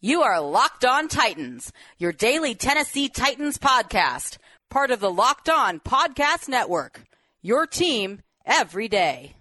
You are Locked On Titans, your daily Tennessee Titans podcast, part of the Locked On Podcast Network. Your team every day.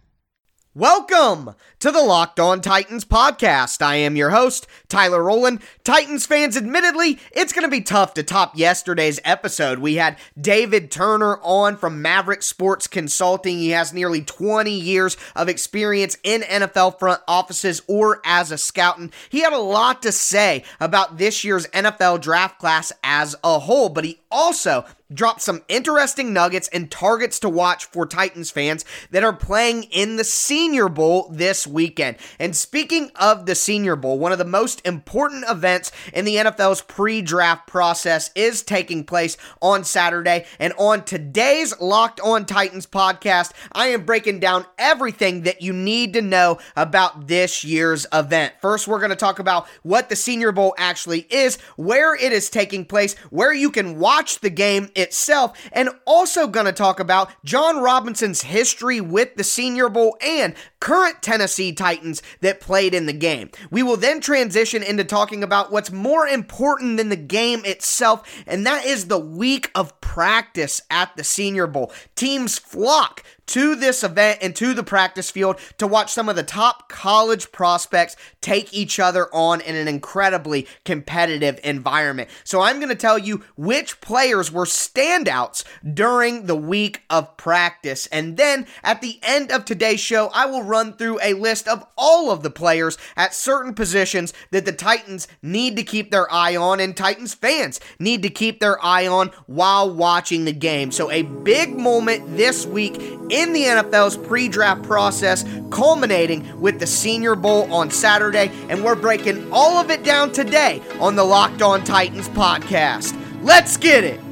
Welcome to the Locked On Titans podcast. I am your host, Tyler Rowland. Titans fans, admittedly, it's going to be tough to top yesterday's episode. We had David Turner on from Maverick Sports Consulting. He has nearly 20 years of experience in NFL front offices or as a scout. And he had a lot to say about this year's NFL draft class as a whole, but he also dropped some interesting nuggets and targets to watch for Titans fans that are playing in the Senior Bowl this weekend. And speaking of the Senior Bowl, one of the most important events in the NFL's pre draft process is taking place on Saturday. And on today's Locked On Titans podcast, I am breaking down everything that you need to know about this year's event. First, we're going to talk about what the Senior Bowl actually is, where it is taking place, where you can watch the game itself, and also going to talk about Jon Robinson's history with the Senior Bowl and current Tennessee Titans that played in the game. We will then transition into talking about what's more important than the game itself, and that is the week of practice at the Senior Bowl. Teams flock to this event and to the practice field to watch some of the top college prospects take each other on in an incredibly competitive environment. So I'm going to tell you which players were standouts during the week of practice. And then at the end of today's show, I will run through a list of all of the players at certain positions that the Titans need to keep their eye on and Titans fans need to keep their eye on while watching the game. So a big moment this week in the NFL's pre draft process, culminating with the Senior Bowl on Saturday. And we're breaking all of it down today on the Locked On Titans podcast. Let's get it.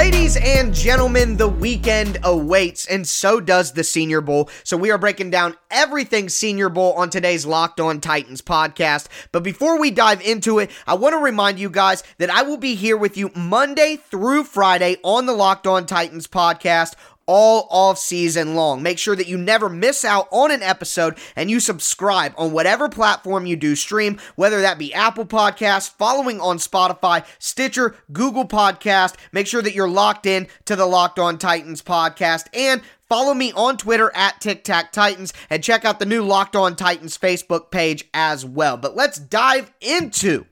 Ladies and gentlemen, the weekend awaits, and so does the Senior Bowl. So, we are breaking down everything Senior Bowl on today's Locked On Titans podcast. But before we dive into it, I want to remind you guys that I will be here with you Monday through Friday on the Locked On Titans podcast all off season long. Make sure that you never miss out on an episode and you subscribe on whatever platform you do stream, whether that be Apple Podcast, following on Spotify, Stitcher, Google Podcast. Make sure that you're locked in to the Locked On Titans podcast and Follow me on Twitter at Tic Tac Titans and check out the new Locked On Titans Facebook page as well. But let's dive into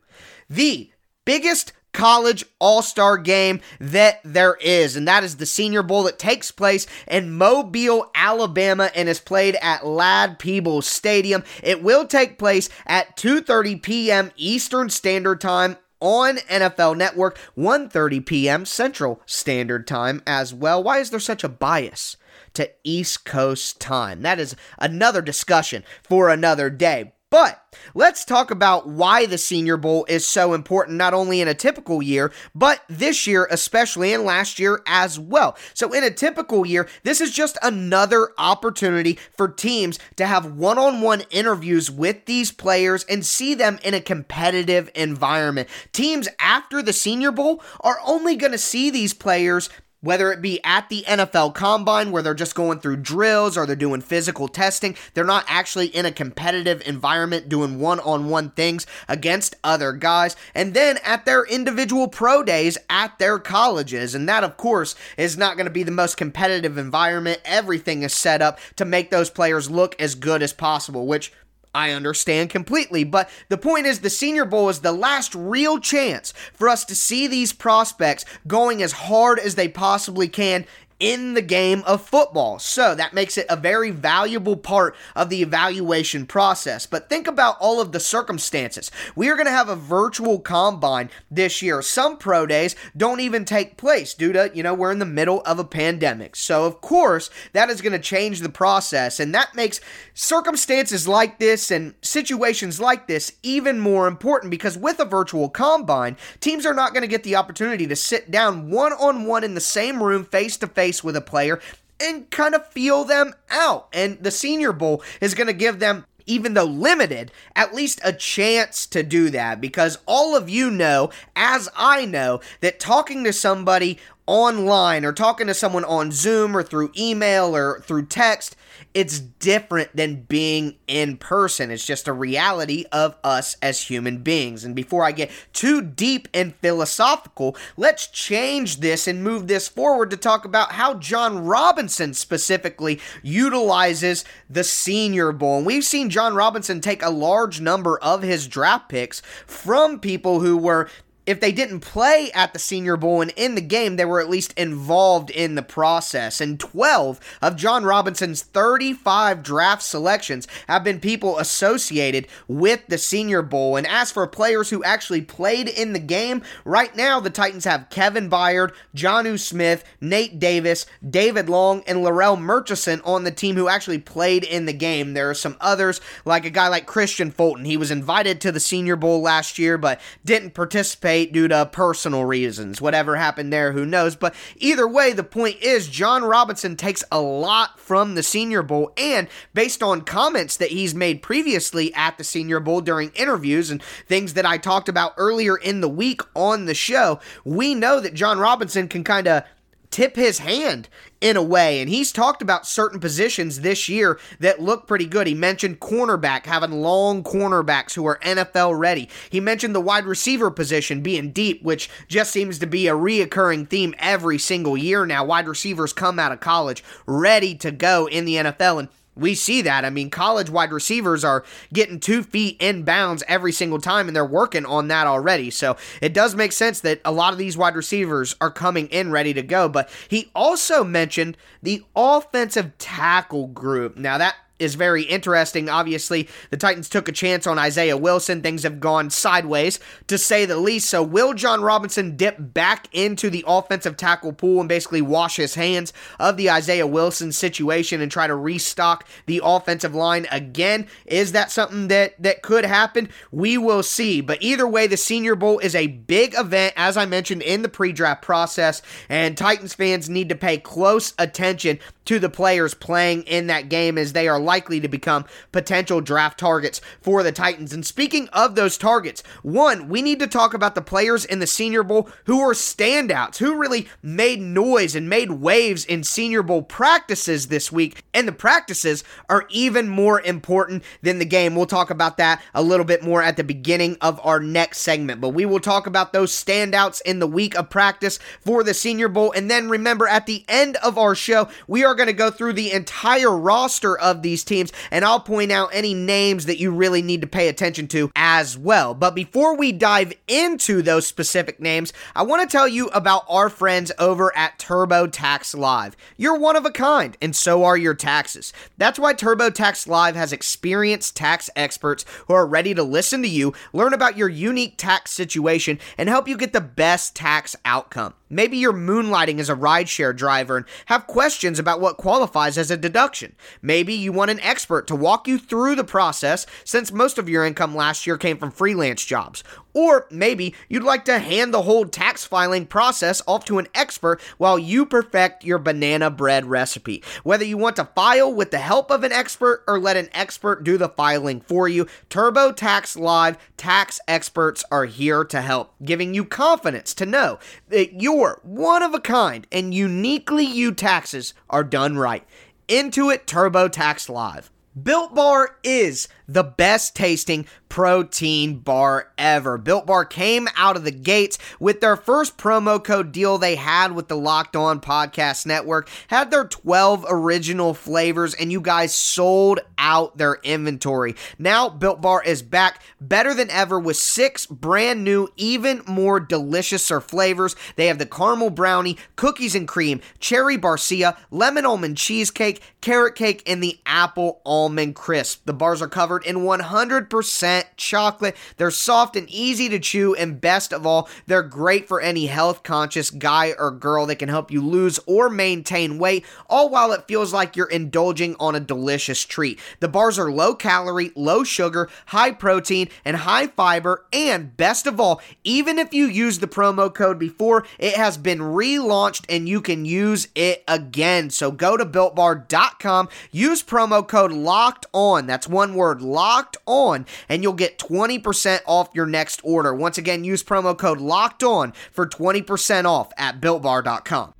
the biggest college all star game that there is, and that is the Senior Bowl that takes place in Mobile, Alabama, and is played at Ladd-Peebles Stadium. It will take place at 2:30 p.m. Eastern Standard Time on NFL Network, 1:30 p.m. Central Standard Time as well. Why is there such a bias? To East Coast time. That is another discussion for another day. But let's talk about why the Senior Bowl is so important, not only in a typical year, but this year, especially, and last year as well. So, in a typical year, this is just another opportunity for teams to have one on one interviews with these players and see them in a competitive environment. Teams after the Senior Bowl are only going to see these players whether it be at the NFL combine where they're just going through drills or they're doing physical testing, they're not actually in a competitive environment doing one on one things against other guys. And then at their individual pro days at their colleges. And that, of course, is not going to be the most competitive environment. Everything is set up to make those players look as good as possible, which I understand completely, but the point is the Senior Bowl is the last real chance for us to see these prospects going as hard as they possibly can in the game of football. So that makes it a very valuable part of the evaluation process. But think about all of the circumstances. We are going to have a virtual combine this year. Some pro days don't even take place due to, you know, we're in the middle of a pandemic. So, of course, that is going to change the process. And that makes circumstances like this and situations like this even more important because with a virtual combine, teams are not going to get the opportunity to sit down one on one in the same room face to face with a player and kind of feel them out. And the Senior Bowl is going to give them even though limited, at least a chance to do that because all of you know, as I know, that talking to somebody online or talking to someone on Zoom or through email or through text, it's different than being in person. It's just a reality of us as human beings. And before I get too deep and philosophical, let's change this and move this forward to talk about how Jon Robinson specifically utilizes the Senior Bowl. And we've seen Jon Robinson take a large number of his draft picks from people who were if they didn't play at the Senior Bowl and in the game, they were at least involved in the process. And 12 of Jon Robinson's 35 draft selections have been people associated with the Senior Bowl. And as for players who actually played in the game, right now the Titans have Kevin Byard, Jonnu Smith, Nate Davis, David Long, and Larrell Murchison on the team who actually played in the game. There are some others, like a guy like Kristian Fulton. He was invited to the Senior Bowl last year, but didn't participate due to personal reasons. Whatever happened there, who knows? But either way, the point is Jon Robinson takes a lot from the Senior Bowl, and based on comments that he's made previously at the Senior Bowl during interviews and things that I talked about earlier in the week on the show, we know that Jon Robinson can kind of tip his hand in a way. And he's talked about certain positions this year that look pretty good. He mentioned cornerback, having long cornerbacks who are NFL ready. He mentioned the wide receiver position being deep, which just seems to be a reoccurring theme every single year now. Wide receivers come out of college ready to go in the NFL. And we see that. I mean, college wide receivers are getting two feet in bounds every single time, and they're working on that already. So it does make sense that a lot of these wide receivers are coming in ready to go. But he also mentioned the offensive tackle group. Now, that is very interesting. Obviously, the Titans took a chance on Isaiah Wilson. Things have gone sideways, to say the least. So, will Jon Robinson dip back into the offensive tackle pool and basically wash his hands of the Isaiah Wilson situation and try to restock the offensive line again? Is that something that, that could happen? We will see. But either way, the Senior Bowl is a big event, as I mentioned in the pre draft process, and Titans fans need to pay close attention to the players playing in that game as they are likely to become potential draft targets for the Titans. And speaking of those targets, one, we need to talk about the players in the Senior Bowl who are standouts, who really made noise and made waves in Senior Bowl practices this week. And the practices are even more important than the game. We'll talk about that a little bit more at the beginning of our next segment. But we will talk about those standouts in the week of practice for the Senior Bowl. And then remember, at the end of our show, we are going to go through the entire roster of these teams, and I'll point out any names that you really need to pay attention to as well. But before we dive into those specific names, I want to tell you about our friends over at TurboTax Live. You're one of a kind, and so are your taxes. That's why TurboTax Live has experienced tax experts who are ready to listen to you, learn about your unique tax situation, and help you get the best tax outcome. Maybe you're moonlighting as a rideshare driver and have questions about what qualifies as a deduction. Maybe you want an expert to walk you through the process since most of your income last year came from freelance jobs. Or maybe you'd like to hand the whole tax filing process off to an expert while you perfect your banana bread recipe. Whether you want to file with the help of an expert or let an expert do the filing for you, TurboTax Live tax experts are here to help, giving you confidence to know that your one of a kind and uniquely you taxes are done right. Intuit TurboTax Live. Built Bar is the best tasting protein bar ever. Built Bar came out of the gates with their first promo code deal they had with the Locked On Podcast Network, had their 12 original flavors, and you guys sold out their inventory. Now, Built Bar is back better than ever with six brand new, even more delicious flavors. They have the caramel brownie, cookies and cream, cherry barcia, lemon almond cheesecake, carrot cake, and the apple almond crisp. The bars are covered in 100% chocolate. They're soft and easy to chew, and best of all, they're great for any health conscious guy or girl that can help you lose or maintain weight, all while it feels like you're indulging on a delicious treat. The bars are low calorie, low sugar, high protein, and high fiber, and best of all, even if you use the promo code before, it has been relaunched and you can use it again. So go to builtbar.com, use promo code locked on. That's one word locked on and you'll get 20% off your next order. Once again, use promo code locked on for 20% off at builtbar.com.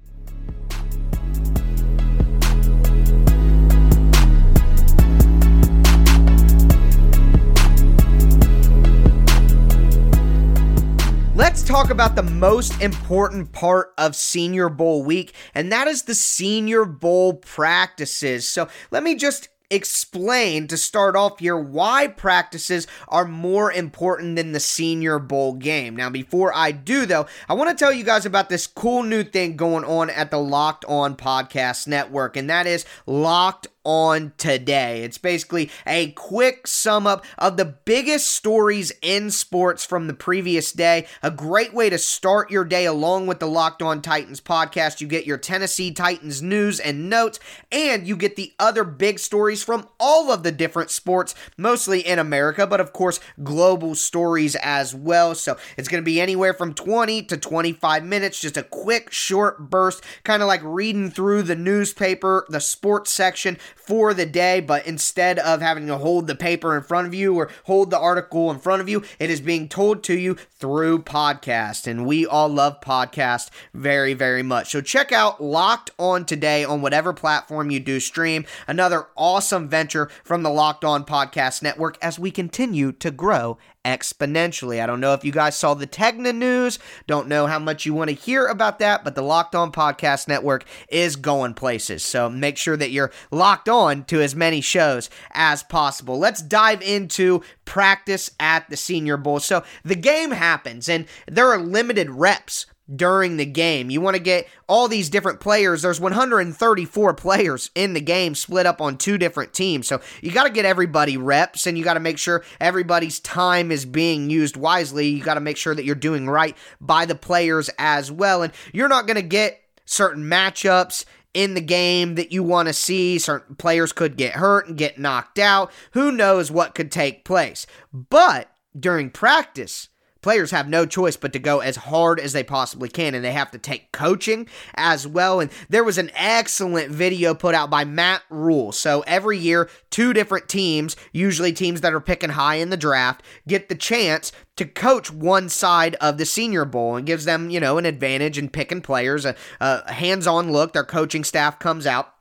Let's talk about the most important part of Senior Bowl week, and that is the Senior Bowl practices. So let me just explain to start off here why practices are more important than the Senior Bowl game. Now, before I do, though, I want to tell you guys about this cool new thing going on at the Locked On Podcast Network, and that is Locked on today. It's basically a quick sum up of the biggest stories in sports from the previous day. A great way to start your day along with the Locked On Titans podcast. You get your Tennessee Titans news and notes, and you get the other big stories from all of the different sports, mostly in America, but of course, global stories as well. So it's going to be anywhere from 20 to 25 minutes, just a quick, short burst, kind of like reading through the newspaper, the sports section for the day, but instead of having to hold the paper in front of you or hold the article in front of you, it is being told to you through podcast. And we all love podcast very, very much. So check out Locked On today on whatever platform you do stream. Another awesome venture from the Locked On Podcast Network as we continue to grow exponentially. I don't know if you guys saw the Tegna news, don't know how much you want to hear about that, but the Locked On Podcast Network is going places. So make sure that you're locked on to as many shows as possible. Let's dive into practice at the Senior Bowl. So the game happens, and there are limited reps during the game. You want to get all these different players. There's 134 players in the game split up on two different teams. So you got to get everybody reps and you got to make sure everybody's time is being used wisely. You got to make sure that you're doing right by the players as well. And you're not going to get certain matchups in the game that you want to see. Certain players could get hurt and get knocked out. Who knows what could take place? But during practice, Players have no choice but to go as hard as they possibly can, and they have to take coaching as well. And there was an excellent video put out by Matt Rhule. So every year, two different teams, usually teams that are picking high in the draft, get the chance to coach one side of the Senior Bowl and gives them, you know, an advantage in picking players, a, a hands on look. Their coaching staff comes out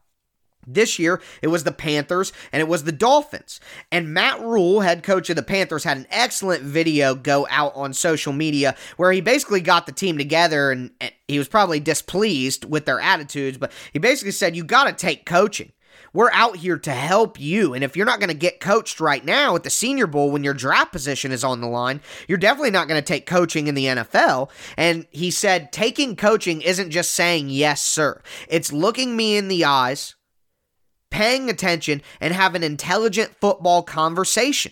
this year, it was the Panthers and it was the Dolphins. And Matt Rhule, head coach of the Panthers, had an excellent video go out on social media where he basically got the team together and, he was probably displeased with their attitudes, but he basically said, You got to take coaching. We're out here to help you. And if you're not going to get coached right now at the Senior Bowl when your draft position is on the line, you're definitely not going to take coaching in the NFL. And he said, taking coaching isn't just saying yes, sir. It's looking me in the eyes, paying attention, and have an intelligent football conversation.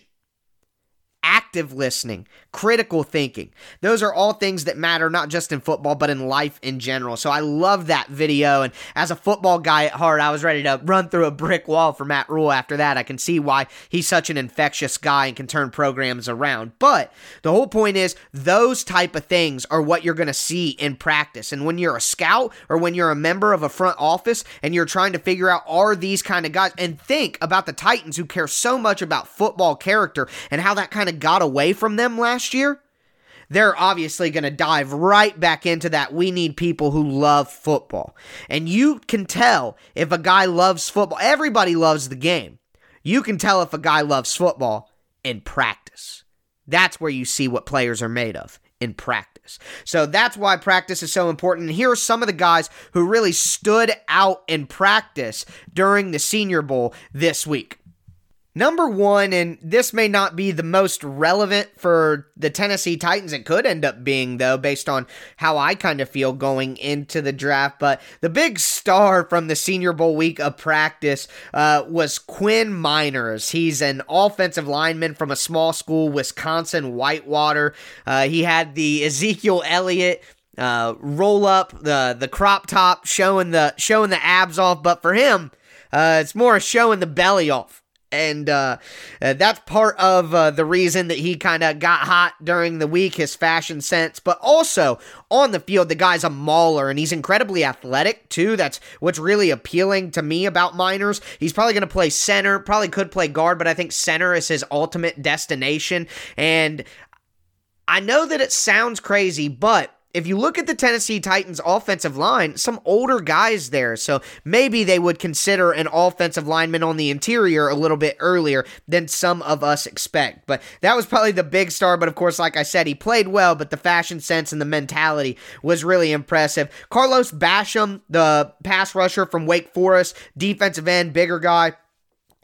Active listening, critical thinking. Those are all things that matter, not just in football, but in life in general. So I love that video. And as a football guy at heart, I was ready to run through a brick wall for Matt Rhule after that. I can see why he's such an infectious guy and can turn programs around. But the whole point is, those type of things are what you're going to see in practice. And when you're a scout or when you're a member of a front office and you're trying to figure out, are these kind of guys, and think about the Titans who care so much about football character and how that kind of got away from them last year, they're obviously going to dive right back into that. We need people who love football. And you can tell if a guy loves football. Everybody loves the game. You can tell if a guy loves football in practice. That's where you see what players are made of in practice. So that's why practice is so important. And here are some of the guys who really stood out in practice during the Senior Bowl this week. Number one, and this may not be the most relevant for the Tennessee Titans. It could end up being, though, based on how I kind of feel going into the draft. But the big star from the Senior Bowl week of practice uh, was Quinn Meinerz. He's an offensive lineman from a small school, Wisconsin Whitewater. Uh, he had the Ezekiel Elliott uh, roll up, the the crop top, showing the showing the abs off. But for him, uh, it's more showing the belly off and uh, uh, that's part of uh, the reason that he kind of got hot during the week, his fashion sense. But also on the field, the guy's a mauler, and he's incredibly athletic too. That's what's really appealing to me about Meinerz. He's probably going to play center, probably could play guard, but I think center is his ultimate destination. And I know that it sounds crazy, but if you look at the Tennessee Titans offensive line, some older guys there. So maybe they would consider an offensive lineman on the interior a little bit earlier than some of us expect. But that was probably the big star. But of course, like I said, he played well, but the fashion sense and the mentality was really impressive. Carlos Basham, the pass rusher from Wake Forest, defensive end, bigger guy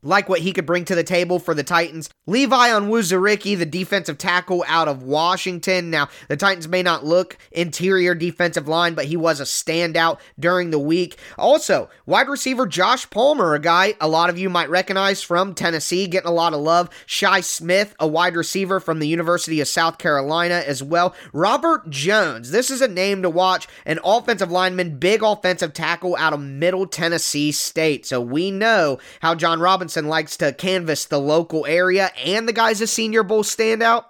like what he could bring to the table for the Titans. Levi Onwuzurike, the defensive tackle out of Washington. Now, the Titans may not look interior defensive line, but he was a standout during the week. Also, wide receiver Josh Palmer, a guy a lot of you might recognize from Tennessee, getting a lot of love. Shi Smith, a wide receiver from the University of South Carolina as well. Robert Jones, this is a name to watch, an offensive lineman, big offensive tackle out of Middle Tennessee State. So we know how Jon Robinson Robinson likes to canvass the local area and the guy's a Senior Bowl standout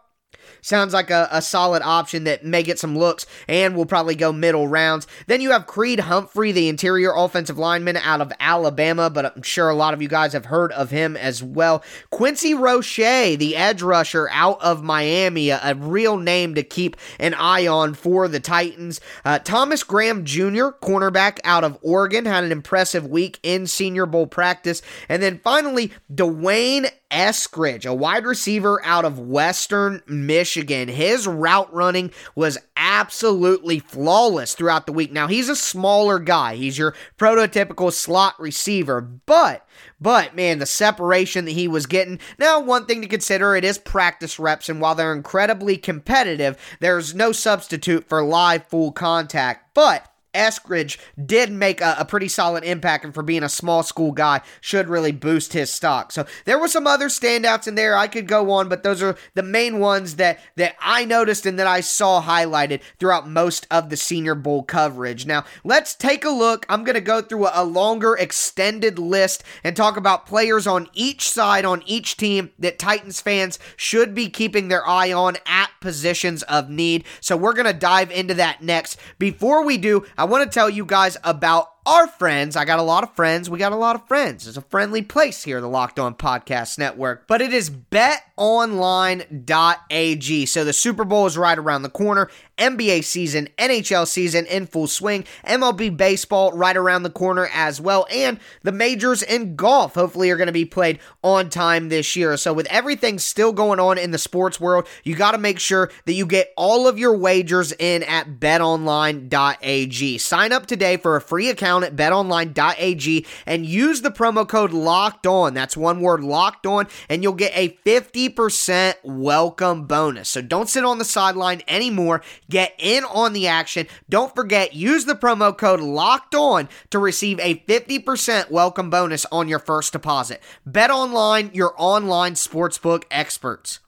sounds like a, a solid option that may get some looks and will probably go middle rounds. Then you have Creed Humphrey, the interior offensive lineman out of Alabama, but I'm sure a lot of you guys have heard of him as well. Quincy Roche, the edge rusher out of Miami, a, real name to keep an eye on for the Titans. Uh, Thomas Graham Jr., cornerback out of Oregon, had an impressive week in Senior Bowl practice. And then finally, D'Wayne Eskridge, a wide receiver out of Western Michigan. His route running was absolutely flawless throughout the week. Now, he's a smaller guy. He's your prototypical slot receiver, but but man, the separation that he was getting. Now, one thing to consider it is practice reps, and while they're incredibly competitive, there's no substitute for live full contact. But Eskridge did make a, a, pretty solid impact, and for being a small school guy, should really boost his stock. So there were some other standouts in there. I could go on, but those are the main ones that that I noticed and that I saw highlighted throughout most of the Senior Bowl coverage. Now let's take a look. I'm going to go through a, a longer, extended list and talk about players on each side on each team that Titans fans should be keeping their eye on at positions of need. So we're going to dive into that next. Before we do. I want to tell you guys about our friends. I got a lot of friends. We got a lot of friends. It's a friendly place here, the Locked On Podcast Network. But it is betonline.ag. So the Super Bowl is right around the corner. NBA season, NHL season in full swing, MLB baseball right around the corner as well, and the majors in golf hopefully are going to be played on time this year. So, with everything still going on in the sports world, you got to make sure that you get all of your wagers in at betonline.ag. Sign up today for a free account at betonline.ag and use the promo code locked on. That's one word locked on, and you'll get a 50% welcome bonus. So, don't sit on the sideline anymore. Get in on the action. Don't forget, use the promo code locked on to receive a 50% welcome bonus on your first deposit. Bet online, your online sportsbook experts.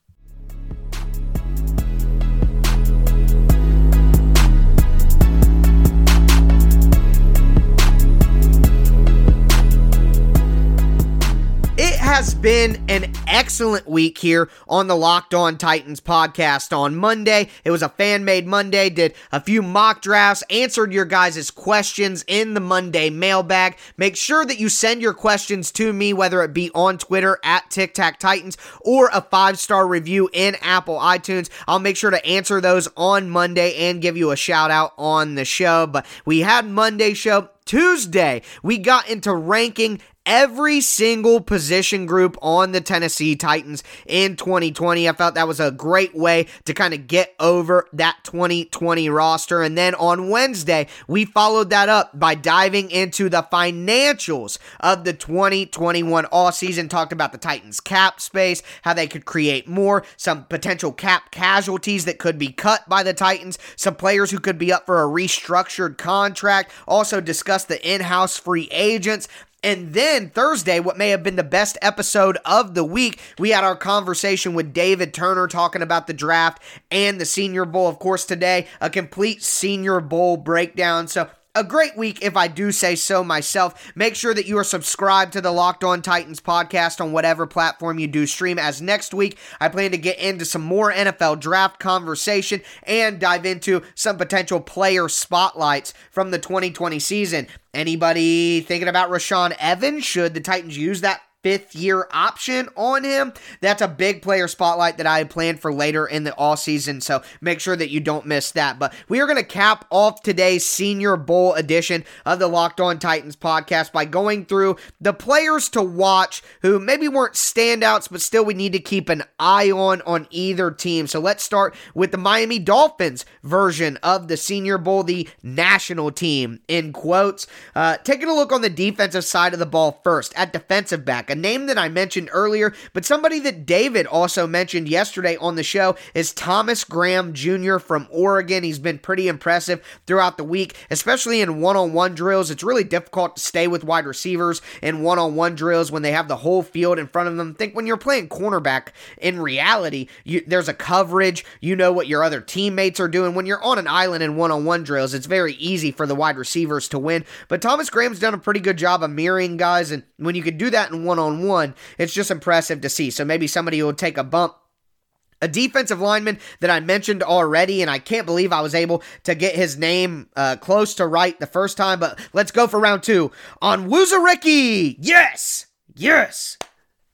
Has been an excellent week here on the Locked On Titans podcast. On Monday, it was a fan made Monday, did a few mock drafts, answered your guys' questions in the Monday mailbag. Make sure that you send your questions to me, whether it be on Twitter at Tic Tac Titans or a five star review in Apple iTunes. I'll make sure to answer those on Monday and give you a shout out on the show. But we had Monday show. Tuesday, we got into ranking every single position group on the Tennessee Titans in 2020. I felt that was a great way to kind of get over that 2020 roster. And then on Wednesday, we followed that up by diving into the financials of the 2021 all season. Talked about the Titans cap space, how they could create more, some potential cap casualties that could be cut by the Titans, some players who could be up for a restructured contract. Also discussed the in-house free agents and then Thursday, what may have been the best episode of the week, we had our conversation with David Turner talking about the draft and the Senior Bowl. Of course, today, a complete Senior Bowl breakdown. So a great week, if I do say so myself. Make sure that you are subscribed to the Locked On Titans podcast on whatever platform you do stream, as next week I plan to get into some more NFL draft conversation and dive into some potential player spotlights from the 2020 season. Anybody thinking about Rashaan Evans? Should the Titans use that fifth year option on him. That's a big player spotlight that I had planned for later in the all season, so make sure that you don't miss that. But we are going to cap off today's Senior Bowl edition of the Locked On Titans podcast by going through the players to watch who maybe weren't standouts, but still we need to keep an eye on on either team. So let's start with the Miami Dolphins version of the Senior Bowl, the national team, in quotes. Uh, taking a look on the defensive side of the ball first at defensive back a name that I mentioned earlier, but somebody that David also mentioned yesterday on the show is Thomas Graham Jr. from Oregon. He's been pretty impressive throughout the week, especially in one on one drills. It's really difficult to stay with wide receivers in one on one drills when they have the whole field in front of them. Think when you're playing cornerback, in reality, you, there's a coverage, you know what your other teammates are doing. When you're on an island in one on one drills, it's very easy for the wide receivers to win. But Thomas Graham's done a pretty good job of mirroring guys, and when you can do that in one on one, it's just impressive to see. So maybe somebody will take a bump a defensive lineman that I mentioned already, and I can't believe I was able to get his name uh, close to right the first time. But let's go for round two Onwuzurike. Yes, yes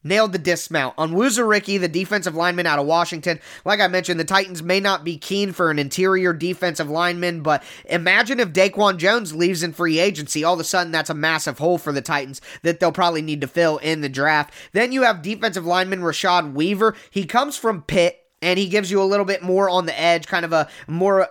nailed the dismount. Onwuzurike, the defensive lineman out of Washington, like I mentioned, the Titans may not be keen for an interior defensive lineman, but imagine if Daquan Jones leaves in free agency. All of a sudden, that's a massive hole for the Titans that they'll probably need to fill in the draft. Then you have defensive lineman Rashad Weaver. He comes from Pitt and he gives you a little bit more on the edge, kind of a more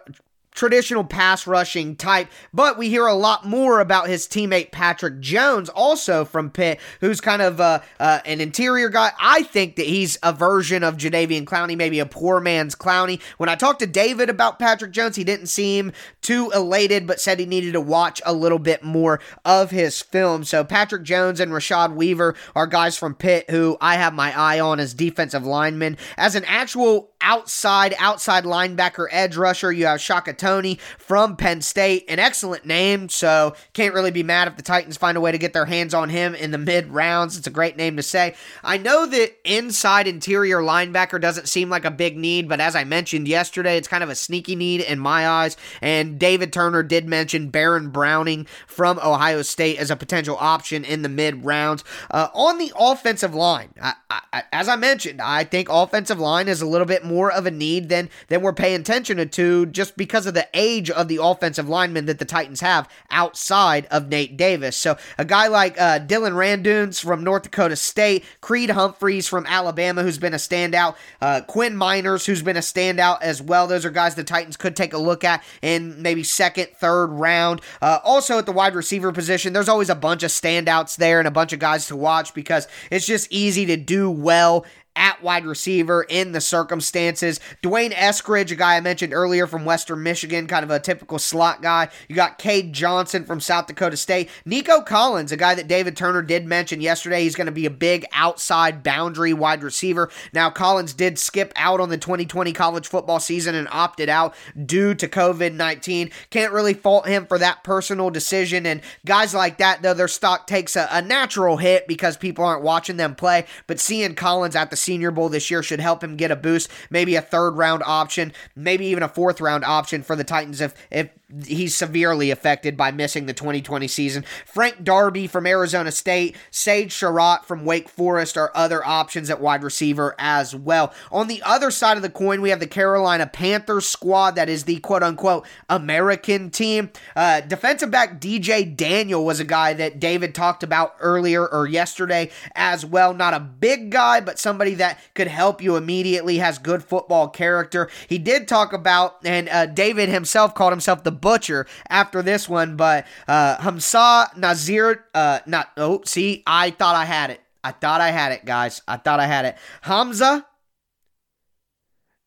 traditional pass rushing type, but we hear a lot more about his teammate Patrick Jones, also from Pitt, who's kind of uh, uh, an interior guy. I think that he's a version of Jadeveon Clowney, maybe a poor man's Clowney. When I talked to David about Patrick Jones, he didn't seem too elated, but said he needed to watch a little bit more of his film. So Patrick Jones and Rashad Weaver are guys from Pitt who I have my eye on as defensive linemen. As an actual outside, outside linebacker edge rusher, you have Shaka Toney from Penn State, an excellent name, so can't really be mad if the Titans find a way to get their hands on him in the mid rounds. It's a great name to say. I know that inside interior linebacker doesn't seem like a big need, but as I mentioned yesterday, it's kind of a sneaky need in my eyes. And David Turner did mention Baron Browning from Ohio State as a potential option in the mid rounds. Uh, on the offensive line, I, I, as I mentioned, I think offensive line is a little bit more of a need than than we're paying attention to just because of the age of the offensive linemen that the Titans have outside of Nate Davis. So a guy like uh, Dillon Radunz from North Dakota State, Creed Humphreys from Alabama, who's been a standout, uh, Quinn Meinerz, who's been a standout as well. Those are guys the Titans could take a look at in maybe second, third round. Uh, also at the wide receiver position, there's always a bunch of standouts there and a bunch of guys to watch because it's just easy to do well at wide receiver in the circumstances. D'Wayne Eskridge, a guy I mentioned earlier from Western Michigan, kind of a typical slot guy. You got Cade Johnson from South Dakota State. Nico Collins, a guy that David Turner did mention yesterday. He's going to be a big outside boundary wide receiver. Now, Collins did skip out on the 2020 college football season and opted out due to COVID 19. Can't really fault him for that personal decision. And guys like that, though, their stock takes a, a natural hit because people aren't watching them play. But seeing Collins at the Senior Bowl this year should help him get a boost, maybe a third round option, maybe even a fourth round option for the Titans if if he's severely affected by missing the 2020 season. Frank Darby from Arizona State, Sage Surratt from Wake Forest are other options at wide receiver as well. On the other side of the coin, we have the Carolina Panthers squad that is the quote unquote American team. Uh, defensive back DJ Daniel was a guy that David talked about earlier or yesterday as well. Not a big guy, but somebody that could help you immediately, has good football character. He did talk about, and uh, David himself called himself the butcher after this one, but uh, Hamsah Nazir, uh, not, oh, see, I thought I had it. I thought I had it, guys. I thought I had it. Hamsah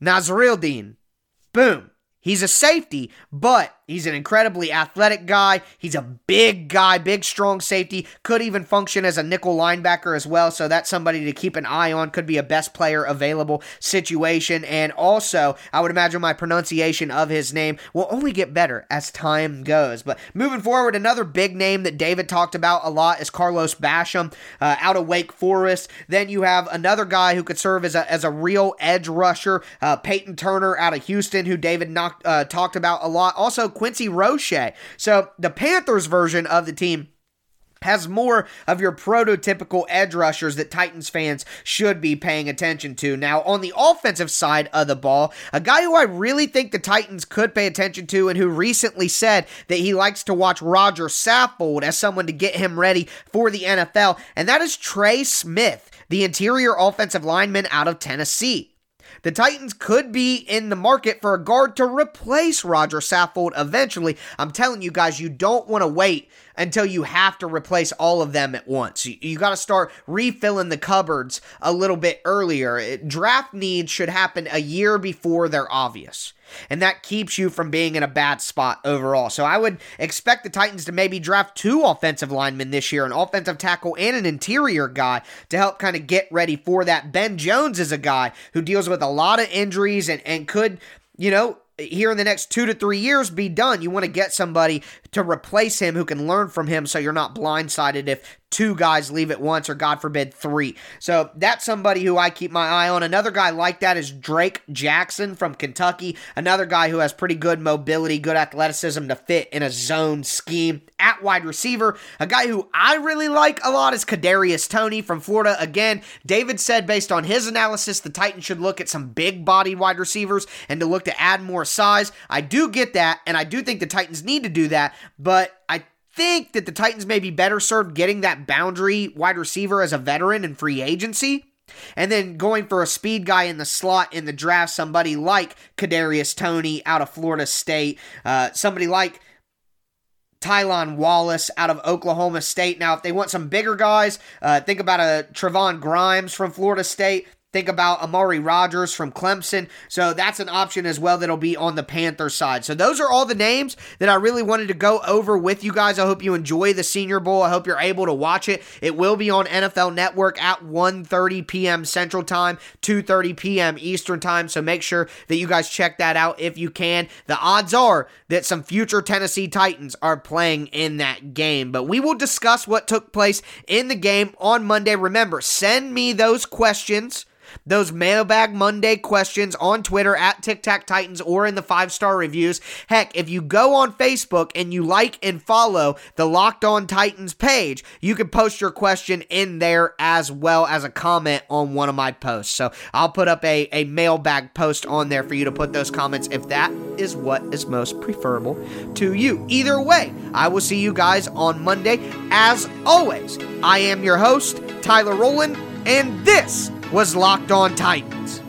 Nasirildeen. Boom. He's a safety, but He's an incredibly athletic guy. He's a big guy, big, strong safety. Could even function as a nickel linebacker as well. So that's somebody to keep an eye on. Could be a best player available situation. And also, I would imagine my pronunciation of his name will only get better as time goes. But moving forward, another big name that David talked about a lot is Carlos Basham uh, out of Wake Forest. Then you have another guy who could serve as a, as a real edge rusher, uh, Peyton Turner out of Houston, who David knocked, uh, talked about a lot. Also, Quincy Roche. So the Panthers version of the team has more of your prototypical edge rushers that Titans fans should be paying attention to. Now, on the offensive side of the ball, a guy who I really think the Titans could pay attention to and who recently said that he likes to watch Roger Saffold as someone to get him ready for the NFL, and that is Trey Smith, the interior offensive lineman out of Tennessee. The Titans could be in the market for a guard to replace Roger Saffold eventually. I'm telling you guys, you don't want to wait until you have to replace all of them at once. You, you got to start refilling the cupboards a little bit earlier. Draft needs should happen a year before they're obvious. And that keeps you from being in a bad spot overall. So I would expect the Titans to maybe draft two offensive linemen this year, an offensive tackle and an interior guy to help kind of get ready for that. Ben Jones is a guy who deals with a lot of injuries and, and could, you know, here in the next two to three years be done. You want to get somebody to replace him who can learn from him so you're not blindsided if two guys leave at once or God forbid three. So that's somebody who I keep my eye on. Another guy like that is Drake Jackson from Kentucky. Another guy who has pretty good mobility, good athleticism to fit in a zone scheme at wide receiver. A guy who I really like a lot is Kadarius Toney from Florida. Again, David said based on his analysis, the Titans should look at some big body wide receivers and to look to add more size. I do get that, and I do think the Titans need to do that, but I think that the Titans may be better served getting that boundary wide receiver as a veteran in free agency. And then going for a speed guy in the slot in the draft, somebody like Kadarius Toney out of Florida State, uh, somebody like Tylon Wallace out of Oklahoma State. Now, if they want some bigger guys, uh, think about a Trevon Grimes from Florida State. Think about Amari Rogers from Clemson. So that's an option as well that'll be on the Panther side. So those are all the names that I really wanted to go over with you guys. I hope you enjoy the Senior Bowl. I hope you're able to watch it. It will be on NFL Network at 1:30 p.m. Central Time, 2:30 p.m. Eastern Time. So make sure that you guys check that out if you can. The odds are that some future Tennessee Titans are playing in that game. But we will discuss what took place in the game on Monday. Remember, send me those questions those mailbag Monday questions on Twitter at Tic Tac Titans or in the five star reviews. Heck, if you go on Facebook and you like and follow the Locked On Titans page, you can post your question in there as well as a comment on one of my posts. So I'll put up a, a mailbag post on there for you to put those comments if that is what is most preferable to you. Either way, I will see you guys on Monday. As always, I am your host, Tyler Rowland, and this was Locked On Titans.